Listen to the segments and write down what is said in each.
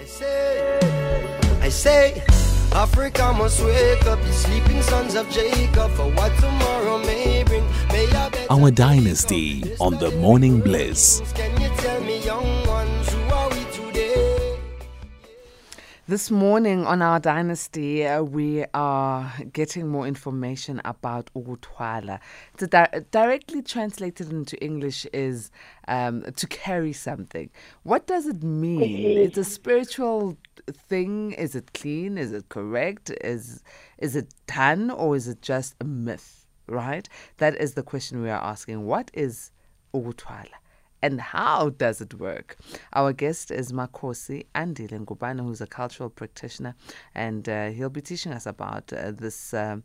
I say, I say, Africa must wake up, the sleeping sons of Jacob, for what tomorrow may bring. May Our dynasty on the morning bliss. This morning on our dynasty, uh, we are getting more information about Ukuthwala. To di- directly translated into English is um, to carry something. What does it mean? It's a spiritual thing. Is it clean? Is it correct? Is is it done or is it just a myth? Right. That is the question we are asking. What is Ukuthwala? And how does it work? Our guest is Makhosi Andile Ngubane, who's a cultural practitioner, and uh, he'll be teaching us about uh, this. Uh,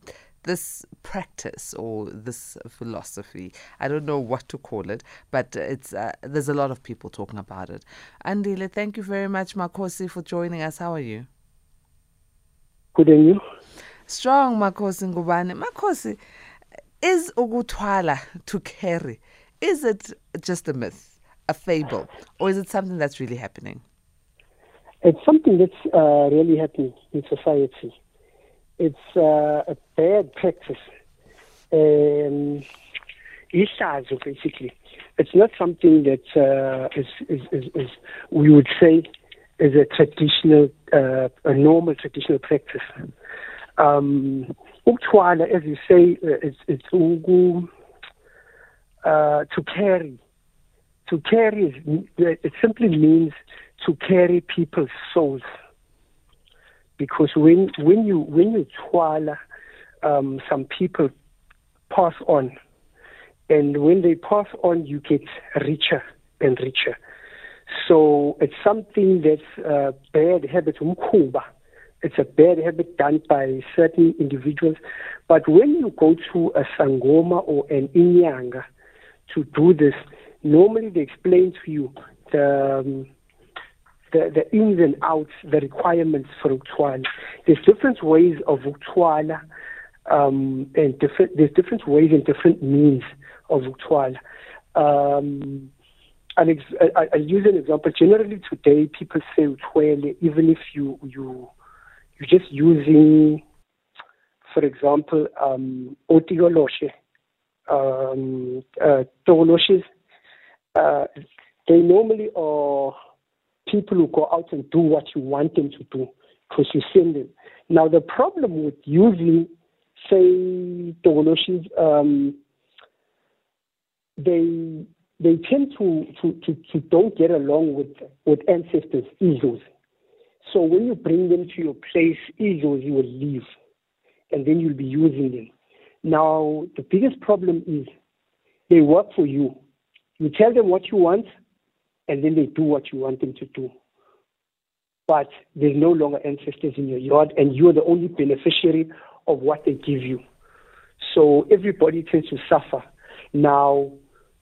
this practice or this philosophy, I don't know what to call it, but it's uh, there's a lot of people talking about it. Andile, thank you very much, Makhosi, for joining us. How are you? Good and you? Strong, Makhosi Ngubane. Makhosi, is Ukuthwala to carry? Is it just a myth, a fable, or is it something that's really happening? It's something that's uh, really happening in society. It's uh, a bad practice. Um, Isazo, basically. It's not something that uh, is, is, is, is, we would say, is a traditional, uh, a normal traditional practice. Um, as you say, uh, it's, it's ugu, uh, to carry. To carry, it simply means to carry people's souls. Because when when you when you twala, um, some people pass on, and when they pass on, you get richer and richer. So it's something that's a bad habit, umkhuba. It's a bad habit done by certain individuals. But when you go to a sangoma or an inyanga to do this, normally they explain to you the um, the, the ins and outs, the requirements for Uktwala. There's different ways of Uktwala, um, and different, there's different ways and different means of Uktwala. Um, ex- I, I use an example. Generally today, people say Utwele, even if you, you, you're just using, for example, um, um, uh, uh, they normally are people who go out and do what you want them to do because you send them. Now, the problem with using, say, Togoloshis, um, they they tend to, to, to, to, don't get along with, with ancestors, egos. So when you bring them to your place, egos, you will leave, and then you'll be using them. Now, the biggest problem is they work for you. You tell them what you want, and then they do what you want them to do. But there's no longer ancestors in your yard, and you're the only beneficiary of what they give you. So everybody tends to suffer. Now,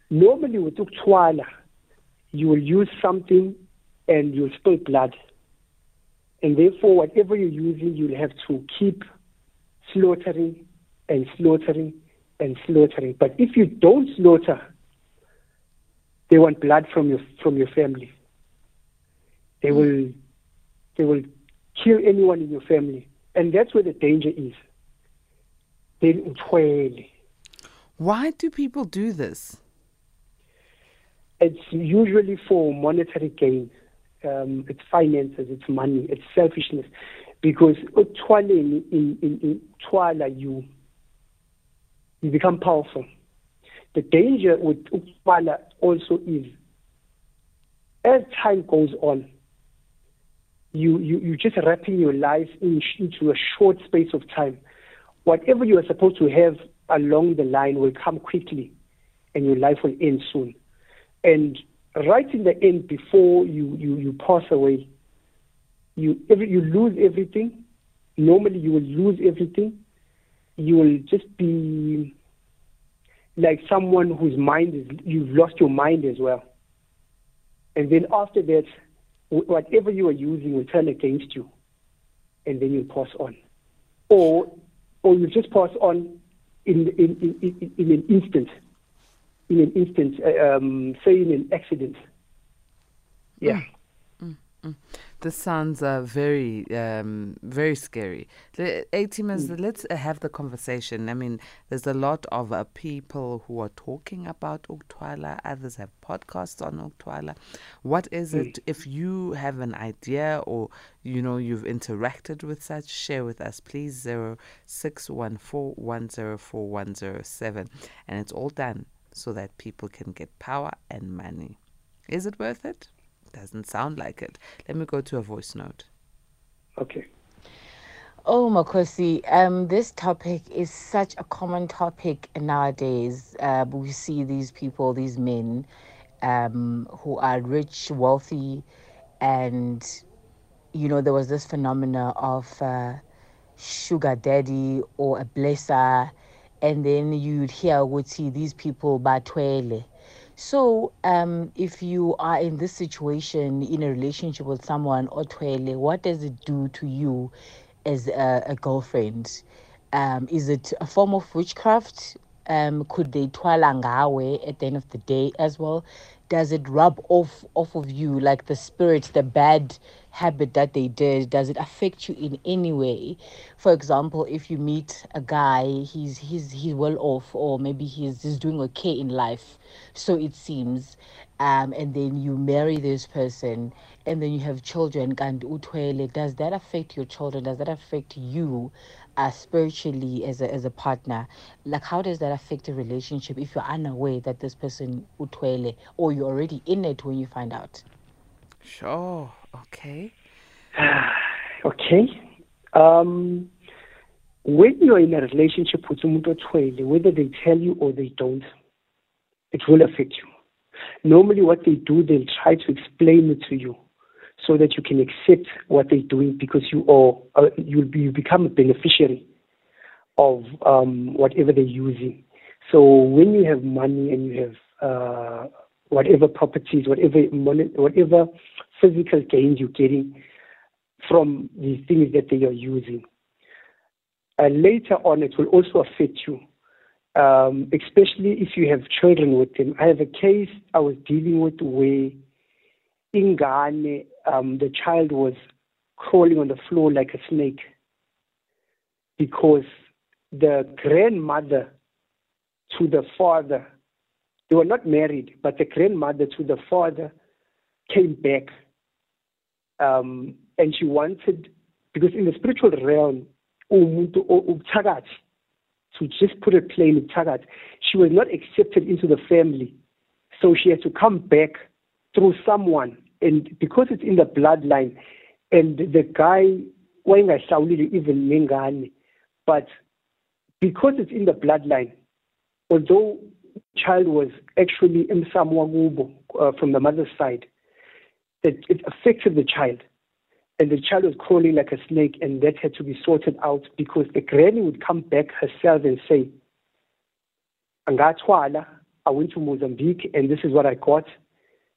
normally with Uktwala, you will use something and you'll spill blood. And therefore, whatever you're using, you'll have to keep slaughtering and slaughtering and slaughtering. But if you don't slaughter, they want blood from your from your family. They mm. will they will kill anyone in your family, and that's where the danger is. Why do people do this? It's usually for monetary gain. Um, it's finances, it's money, it's selfishness. Because in, in, in, you, you become powerful. The danger with Ukwala also is as time goes on, you, you, you just wrapping your life in, into a short space of time. Whatever you are supposed to have along the line will come quickly and your life will end soon. And right in the end, before you, you, you pass away, you, every, you lose everything. Normally, you will lose everything. You will just be like someone whose mind is, you've lost your mind as well. And then after that, whatever you are using will turn against you, and then you pass on. Or, or you just pass on in, in, in, in an instant, in an instant, uh, um, say in an accident. Yeah. Mm, mm. This sounds uh, very, um, very scary. The A-teamers, mm. let's uh, have the conversation. I mean, there's a lot of uh, people who are talking about Uktwala. Others have podcasts on Uktwala. What is mm. it? If you have an idea or, you know, you've interacted with such, share with us, please. Zero six one four one zero four one zero seven, And it's all done so that people can get power and money. Is it worth it? Doesn't sound like it. Let me go to a voice note. Okay. Oh, Makhosi, um, this topic is such a common topic nowadays. Uh, we see these people, these men, um, who are rich, wealthy, and you know there was this phenomena of uh, sugar daddy or a blesser, and then you'd hear would see these people batwele so, um, if you are in this situation in a relationship with someone, or Otwele, what does it do to you as a, a girlfriend? Um, is it a form of witchcraft? Um, could they twala ngawe at the end of the day as well? Does it rub off off of you like the spirit, the bad habit that they did? Does it affect you in any way? For example, if you meet a guy, he's he's he's well off, or maybe he's he's doing okay in life, so it seems, um, and then you marry this person, and then you have children. And does that affect your children? Does that affect you? uh, spiritually as a, as a partner, like how does that affect a relationship if you're unaware that this person utwele or you're already in it when you find out? Sure. Okay. okay. Um, when you're in a relationship with someone whether they tell you or they don't, it will affect you. Normally, what they do, they'll try to explain it to you so that you can accept what they're doing because you are uh, you'll be, you become a beneficiary of um, whatever they're using. So when you have money and you have uh, whatever properties, whatever money, whatever physical gains you're getting from these things that they are using, uh, later on it will also affect you. Um, especially if you have children with them. I have a case I was dealing with where ingane, um, the child was crawling on the floor like a snake because the grandmother to the father, they were not married, but the grandmother to the father came back. Um, and she wanted, because in the spiritual realm, to just put it plain, she was not accepted into the family. So she had to come back through someone and because it's in the bloodline, and the guy even nengane, but because it's in the bloodline, although child was actually emsamwa uh, from the mother's side, it affected the child. And the child was crawling like a snake, and that had to be sorted out because the granny would come back herself and say, Angatwala, I went to Mozambique and this is what I got.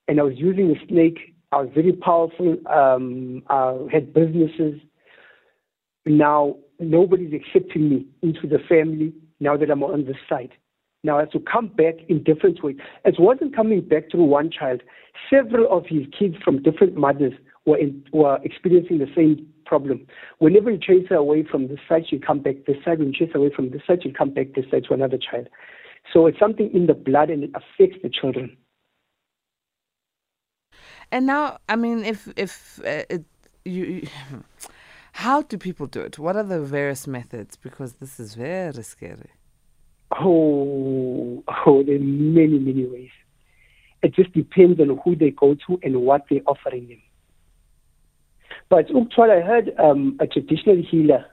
And I was using a snake I was very powerful. Um, I had businesses. Now nobody's accepting me into the family now that I'm on this side. Now have to come back in different ways. It wasn't coming back through one child. Several of his kids from different mothers were, in, were experiencing the same problem. Whenever you chase her away from this side, she come back this side. When you chase away from this side, she come back this side to another child. So it's something in the blood and it affects the children. And now, I mean, if if uh, it, you, how do people do it? What are the various methods? Because this is very scary. Oh, oh, there are many, many ways. It just depends on who they go to and what they're offering them. But Uktwala, I heard um, a traditional healer,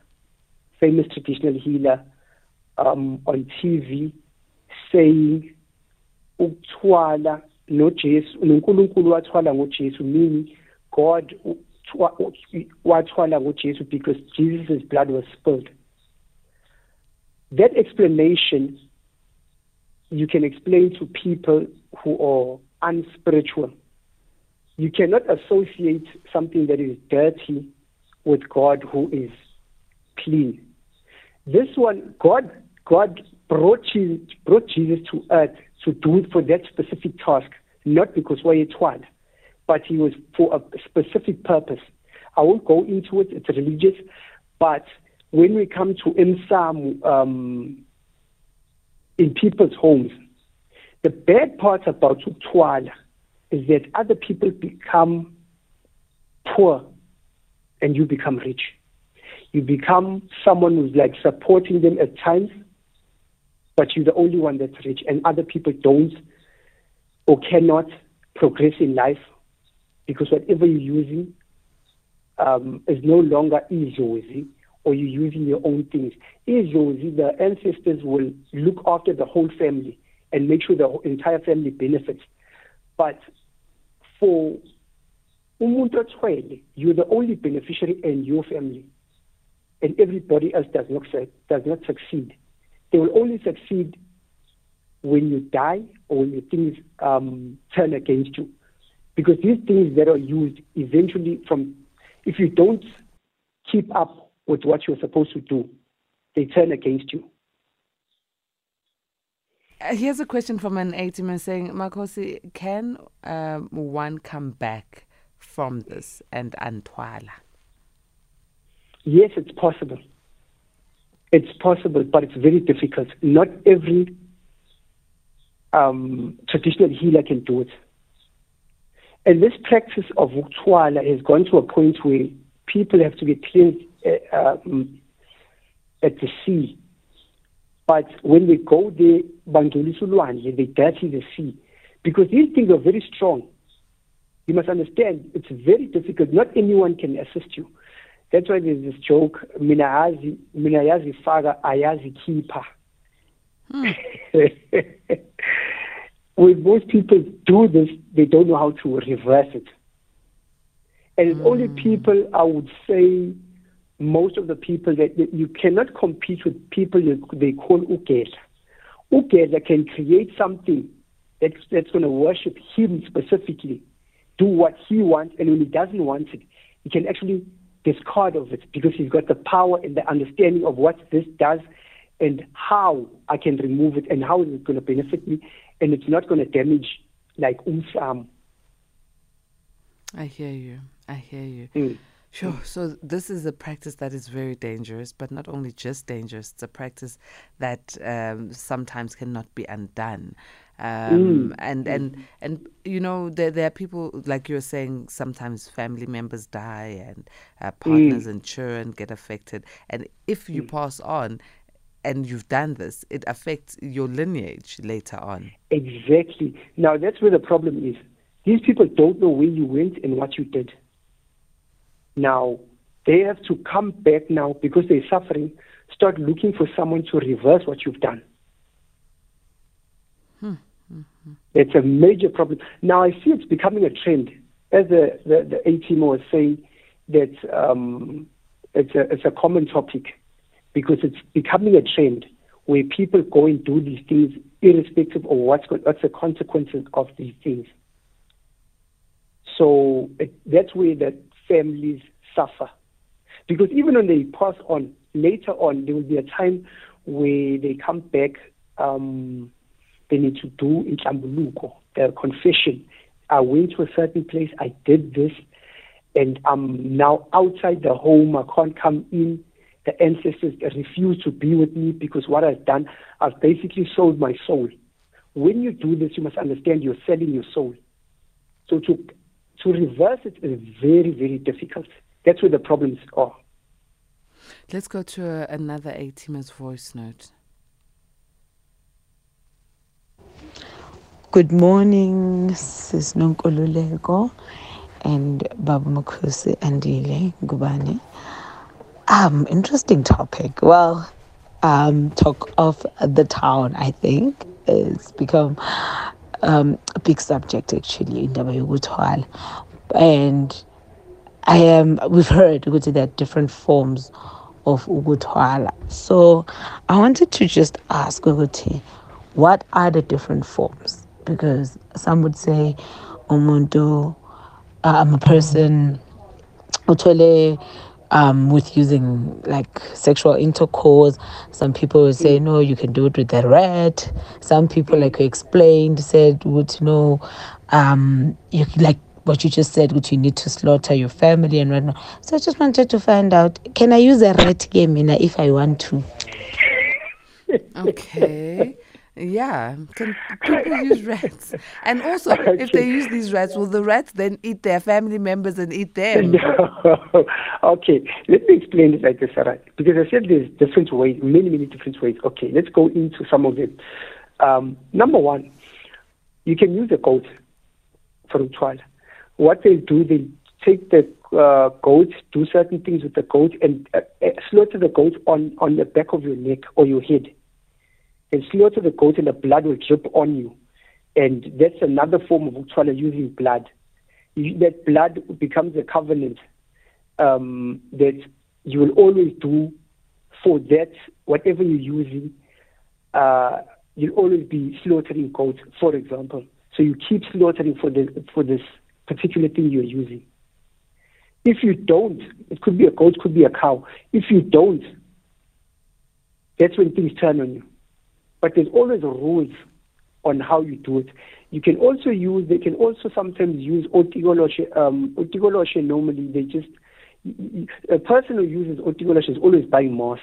famous traditional healer, um, on TV saying Uktwala nojesu nonkulunkulu wathwala ngojesu meaning god wathwala ngojesu because jesus' blood was spilled that explanation you can explain to people who are unspiritual you cannot associate something that is dirty with god who is clean this one god god brought jesus, brought jesus to earth to do it for that specific task, not because we're one, but he was for a specific purpose. I won't go into it. It's religious, but when we come to Imsam um, in people's homes, the bad part about Utwala is that other people become poor and you become rich. You become someone who's like supporting them at times, but you're the only one that's rich, and other people don't or cannot progress in life because whatever you're using um, is no longer easy or you're using your own things. Easy, the ancestors will look after the whole family and make sure the entire family benefits. But for umuntu you're the only beneficiary and your family. And everybody else does not does not succeed. They will only succeed when you die or when your things um, turn against you. Because these things that are used eventually from if you don't keep up with what you're supposed to do, they turn against you. Uh, here's a question from an 80 man saying, Makhosi, can um, one come back from this and Antwala? Yes, it's possible. It's possible, but it's very difficult. Not every um, traditional healer can do it. And this practice of Utwala has gone to a point where people have to be cleansed at the sea. But when they go there, Bandulisulwanje, they dirty the sea. Because these things are very strong. You must understand, it's very difficult. Not anyone can assist you. That's why there's this joke, mina yazi faga ayazi keeper. Hmm. when most people do this, they don't know how to reverse it. And it's mm. only hmm. people, I would say, most of the people that, that you cannot compete with people they call Ugela. Ugela can create something that's, that's going to worship him specifically, do what he wants, and when he doesn't want it, he can actually discard of it because he's got the power and the understanding of what this does and how I can remove it and how is it going to benefit me and it's not going to damage like umsam. I hear you. I hear you. Mm. Sure. So this is a practice that is very dangerous, but not only just dangerous. It's a practice that um, sometimes cannot be undone. Um, mm. And and and you know there there are people like you were saying. Sometimes family members die and uh, partners mm. and children get affected. And if you mm. pass on, and you've done this, it affects your lineage later on. Exactly. Now, that's where the problem is. These people don't know where you went and what you did. Now, they have to come back now because they're suffering, start looking for someone to reverse what you've done. Hmm. Mm-hmm. It's a major problem. Now, I see it's becoming a trend. As the, the, the A team was saying, that um, it's, a, it's a common topic because it's becoming a trend where people go and do these things irrespective of what's, what's the consequences of these things. So it, that's where the families suffer. Because even when they pass on, later on, there will be a time where they come back, um, they need to do in their confession. I went to a certain place, I did this, and I'm now outside the home, I can't come in the ancestors refuse to be with me because what I've done, I've basically sold my soul. When you do this, you must understand you're selling your soul. So to to reverse it is very, very difficult. That's where the problems are. Let's go to uh, another A-teamer's voice note. Good morning, Sis Nonkoluleko and Babu Makhosi Andile Ngubane. Um, interesting topic. Well, um, talk of the town, I think, it's become um, a big subject actually in Dabayugutwal. And I am, we've heard that there are different forms of Ukuthwala. So I wanted to just ask Uguti, what are the different forms? Because some would say, Omuntu, uh, I'm a person, Utole, um, with using like sexual intercourse. Some people would say, no, you can do it with the rat. Some people, like you explained, said, would know, um, you like what you just said that you need to slaughter your family and whatnot. So I just wanted to find out, can I use a rat game in if I want to? Okay. Yeah. Can people use rats? And also, if they use these rats, will the rats then eat their family members and eat them? No. okay, let me explain it like this, Sarah. Because I said there's different ways, many, many different ways. Okay, let's go into some of them. Um, number one, you can use a goat for a trial. What they do, they take the uh, goat, do certain things with the goat, and uh, uh slaughter the goat on, on the back of your neck or your head and slaughter the goat and the blood will drip on you. And that's another form of Utswala using blood. That blood becomes a covenant um, that you will always do for that, whatever you're using, uh, you'll always be slaughtering goats, for example. So you keep slaughtering for, the, for this particular thing you're using. If you don't, it could be a goat, could be a cow. If you don't, that's when things turn on you. But there's always rules on how you do it. You can also use, they can also sometimes use otigoloshe. Um, otigoloshe normally, they just, a person who uses otigoloshe is always buying moss.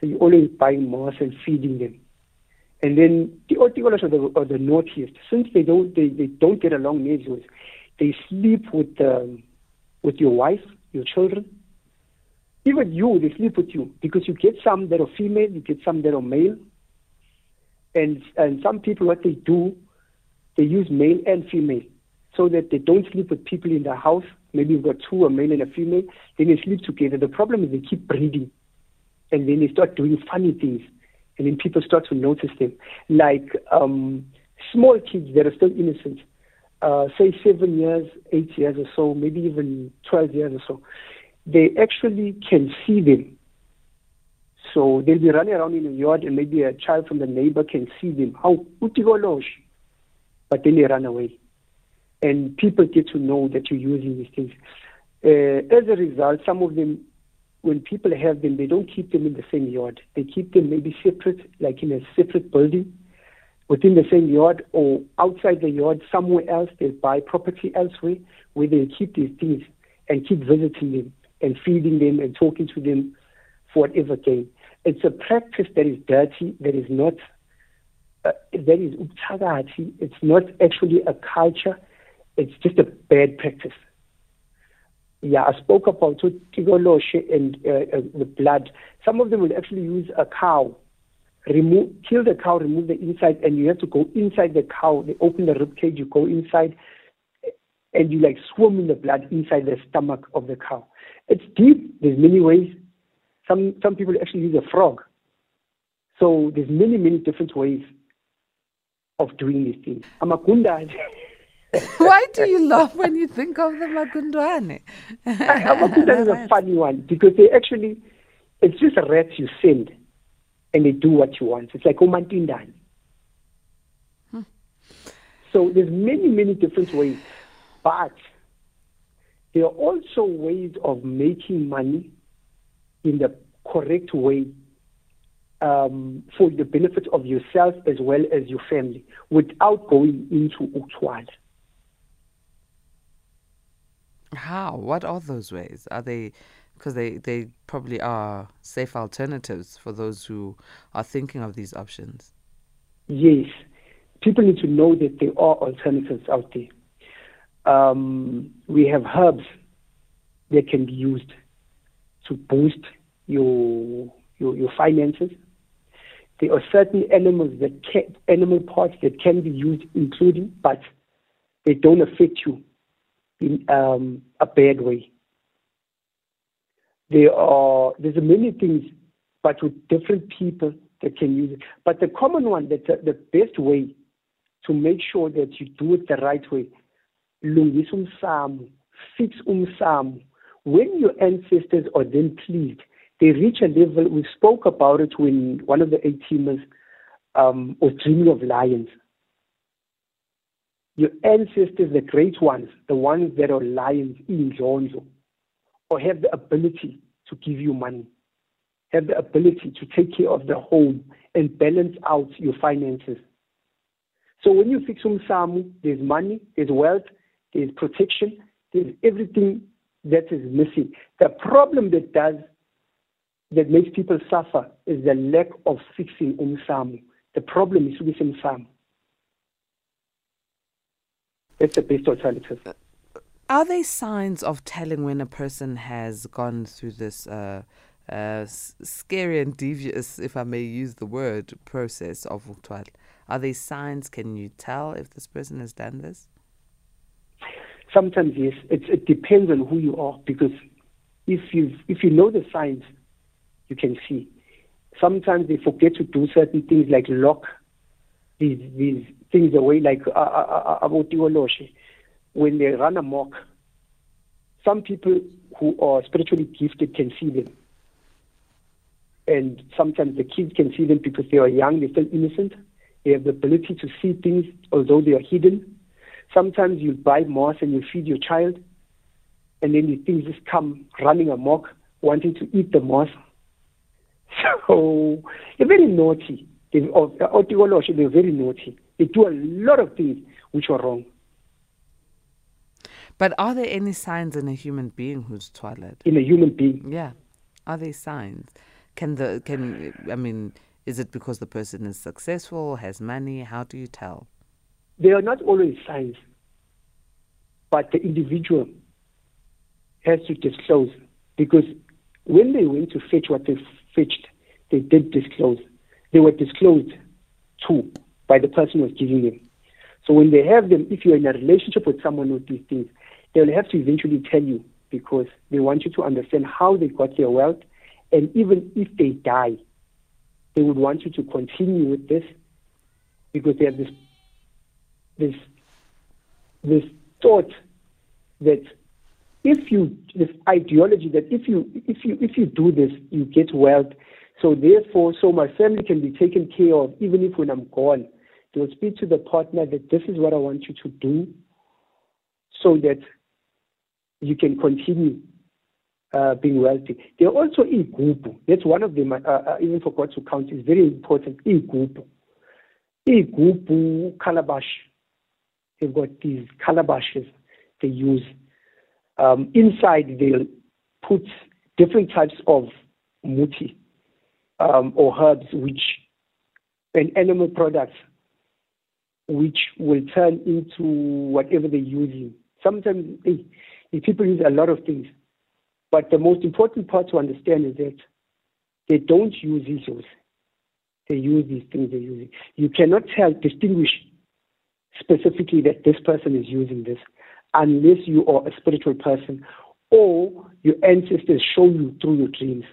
So you're always buying moss and feeding them. And then the otigoloshe are the, are the naughtiest. Since they don't, they, they don't get along neighbors, they sleep with, um, with your wife, your children, even you, they sleep with you because you get some that are female, you get some that are male. And, and some people, what they do, they use male and female so that they don't sleep with people in the house. Maybe you've got two, a male and a female. Then they sleep together. The problem is they keep breeding. And then they start doing funny things. And then people start to notice them. Like um, small kids that are still innocent, uh, say seven years, eight years or so, maybe even 12 years or so they actually can see them. So they'll be running around in the yard and maybe a child from the neighbor can see them. How. But then they run away. And people get to know that you're using these things. Uh, as a result, some of them, when people have them, they don't keep them in the same yard. They keep them maybe separate, like in a separate building within the same yard or outside the yard somewhere else. They buy property elsewhere where they keep these things and keep visiting them and feeding them and talking to them for whatever gain. It's a practice that is dirty, that is not, uh, that is uktagati. It's not actually a culture. It's just a bad practice. Yeah, I spoke about tigoloshe and uh, uh, the blood. Some of them will actually use a cow, remove, kill the cow, remove the inside, and you have to go inside the cow. They open the rib cage, you go inside, and you like swim in the blood inside the stomach of the cow. It's deep. There's many ways. Some some people actually use a frog. So there's many many different ways of doing these things. Amagunda. Why do you laugh when you think of the magundwane? Amagunda is a funny one because they actually it's just a rat you send and they do what you want. It's like omantindani. Hmm. So there's many many different ways, but there are also ways of making money in the correct way um, for the benefit of yourself as well as your family without going into Utswala. How? What are those ways? Are they because they, they probably are safe alternatives for those who are thinking of these options? Yes. People need to know that there are alternatives out there um, we have herbs that can be used to boost your, your, your finances. There are certain animals that can, animal parts that can be used, including, but they don't affect you in um, a bad way. There are there's many things, but with different people that can use it. But the common one, that the best way to make sure that you do it the right way lungisa umsamo, fix umsamo. When your ancestors are then pleased, they reach a level, we spoke about it when one of the eight teamers um, was dreaming of lions. Your ancestors, the great ones, the ones that are lions in Zonzo, or have the ability to give you money, have the ability to take care of the home and balance out your finances. So when you fix umsamu, there's money, there's wealth, there's protection, there's everything that is missing. The problem that does that makes people suffer is the lack of fixing umsamo. The problem is with umsamo. That's the best alternative. Are there signs of telling when a person has gone through this uh, uh, scary and devious, if I may use the word, process of Uktwal? Are there signs? Can you tell if this person has done this? Sometimes yes. It, it depends on who you are because if you if you know the signs, you can see. Sometimes they forget to do certain things like lock these these things away, like uh, uh, uh, uh when they run amok. Some people who are spiritually gifted can see them. And sometimes the kids can see them because they are young, they're still innocent. They have the ability to see things although they are hidden. Sometimes you buy moss and you feed your child, and then the things just come running amok, wanting to eat the moss. So they're very naughty. They, or, or they're very naughty. They do a lot of things which are wrong. But are there any signs in a human being who's toilet? In a human being? Yeah. Are there signs? Can the can I mean is it because the person is successful, has money? How do you tell? There are not always signs, but the individual has to disclose because when they went to fetch what they fetched, they did disclose. They were disclosed to by the person who was giving them. So when they have them, if you're in a relationship with someone with these things, they'll have to eventually tell you because they want you to understand how they got their wealth. And even if they die, they would want you to continue with this because they have this this this thought that if you this ideology that if you if you if you do this you get wealth so therefore so my family can be taken care of even if when i'm gone they'll speak to the partner that this is what i want you to do so that you can continue uh, being wealthy. There are also in igubu. That's one of them. Uh, even forgot to count. Is very important. Igubu. Igubu calabash. They've got these calabashes they use. Um, inside they'll put different types of muti um, or herbs, which and animal products, which will turn into whatever they're using. Sometimes hey, people use a lot of things. But the most important part to understand is that they don't use issues. They use these things they're using. You cannot tell, distinguish specifically that this person is using this unless you are a spiritual person or your ancestors show you through your dreams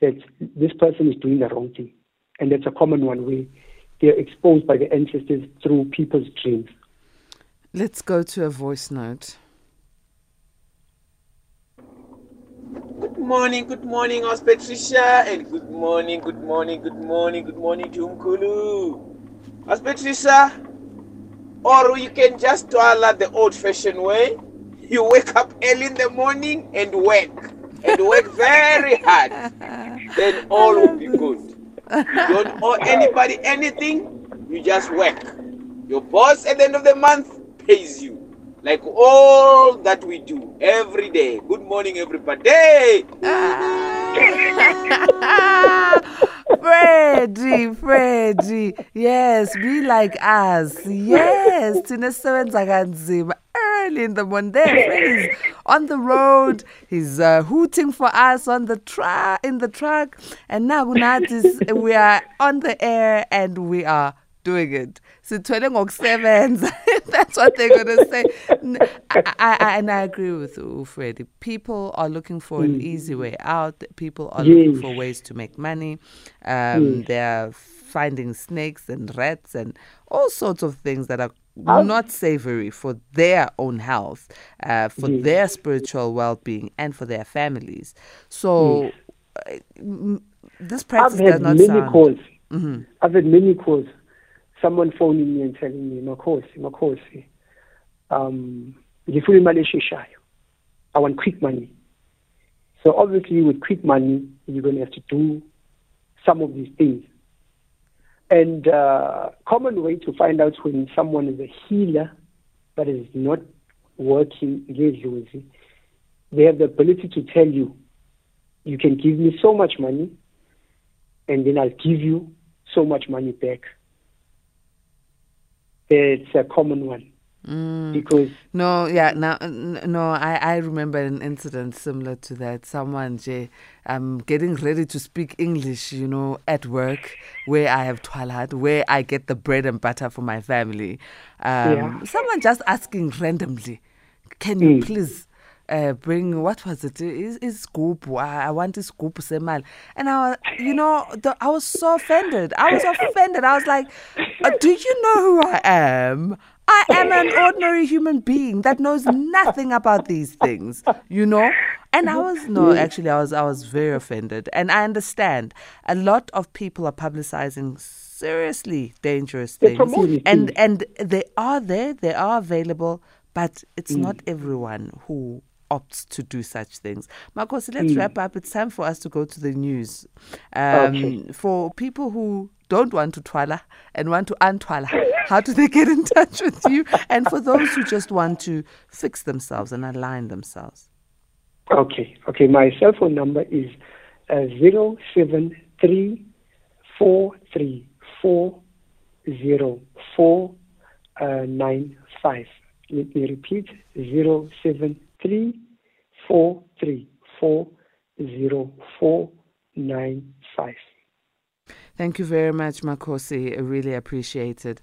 that this person is doing the wrong thing. And that's a common one where they're exposed by the ancestors through people's dreams. Let's go to a voice note. Good morning, good morning, House Patricia, and good morning, good morning, good morning, good morning to Umkulu. House Patricia, or you can just twala the old fashioned way. You wake up early in the morning and work, and work very hard. Then all will be good. You don't owe anybody anything, you just work. Your boss at the end of the month pays you like all that we do every day. Good morning, everybody. Ah. Freddy, Freddy. Yes, be like us. Yes, sinesebenza kanzima early in the morning. There, Freddy's on the road. He's uh, hooting for us on the truck in the truck, and now we are on the air and we are doing it sithwele ngokusebenza that's what they're going to say I, I, and i agree with Freddie people are looking for an mm. easy way out people are yes. looking for ways to make money um, yes. they're finding snakes and rats and all sorts of things that are not savory for their own health uh, for yes. their spiritual well-being and for their families so uh, this practice I've does not many sound calls. Mm-hmm. I've had many calls someone phoning me and telling me makhosi makhosi um ngifuna imali esheshayo. I want quick money. So obviously with quick money you're going to have to do some of these things. And uh, common way to find out when someone is a healer but is not working ngedlozi, they have the ability to tell you, you can give me so much money, and then I'll give you so much money back. It's a common one. Mm. Because No, yeah, now no, I, I remember an incident similar to that. Someone Jay, um getting ready to speak English, you know, at work where I have twilight, where I get the bread and butter for my family. Um Yeah. someone just asking randomly, Can you Mm. please uh, bring what was it? Is is scoop? I, I want a scoop semal. And I was, you know, the, I was so offended. I was offended. I was like, uh, "Do you know who I am? I am an ordinary human being that knows nothing about these things, you know." And I was no, actually, I was I was very offended, and I understand a lot of people are publicizing seriously dangerous things, and and they are there, they are available, but it's not Mm. everyone who opts to do such things. Makhosi, let's Mm. wrap up. It's time for us to go to the news. Um, Okay. For people who don't want to twala and want to untwala, how do they get in touch with you? And for those who just want to fix themselves and align themselves. Okay, okay. My cell phone number is uh, zero seven three four three four zero four uh, nine. Let me repeat: zero seven three four three four zero four nine five. Thank you very much, Makhosi. I really appreciate it.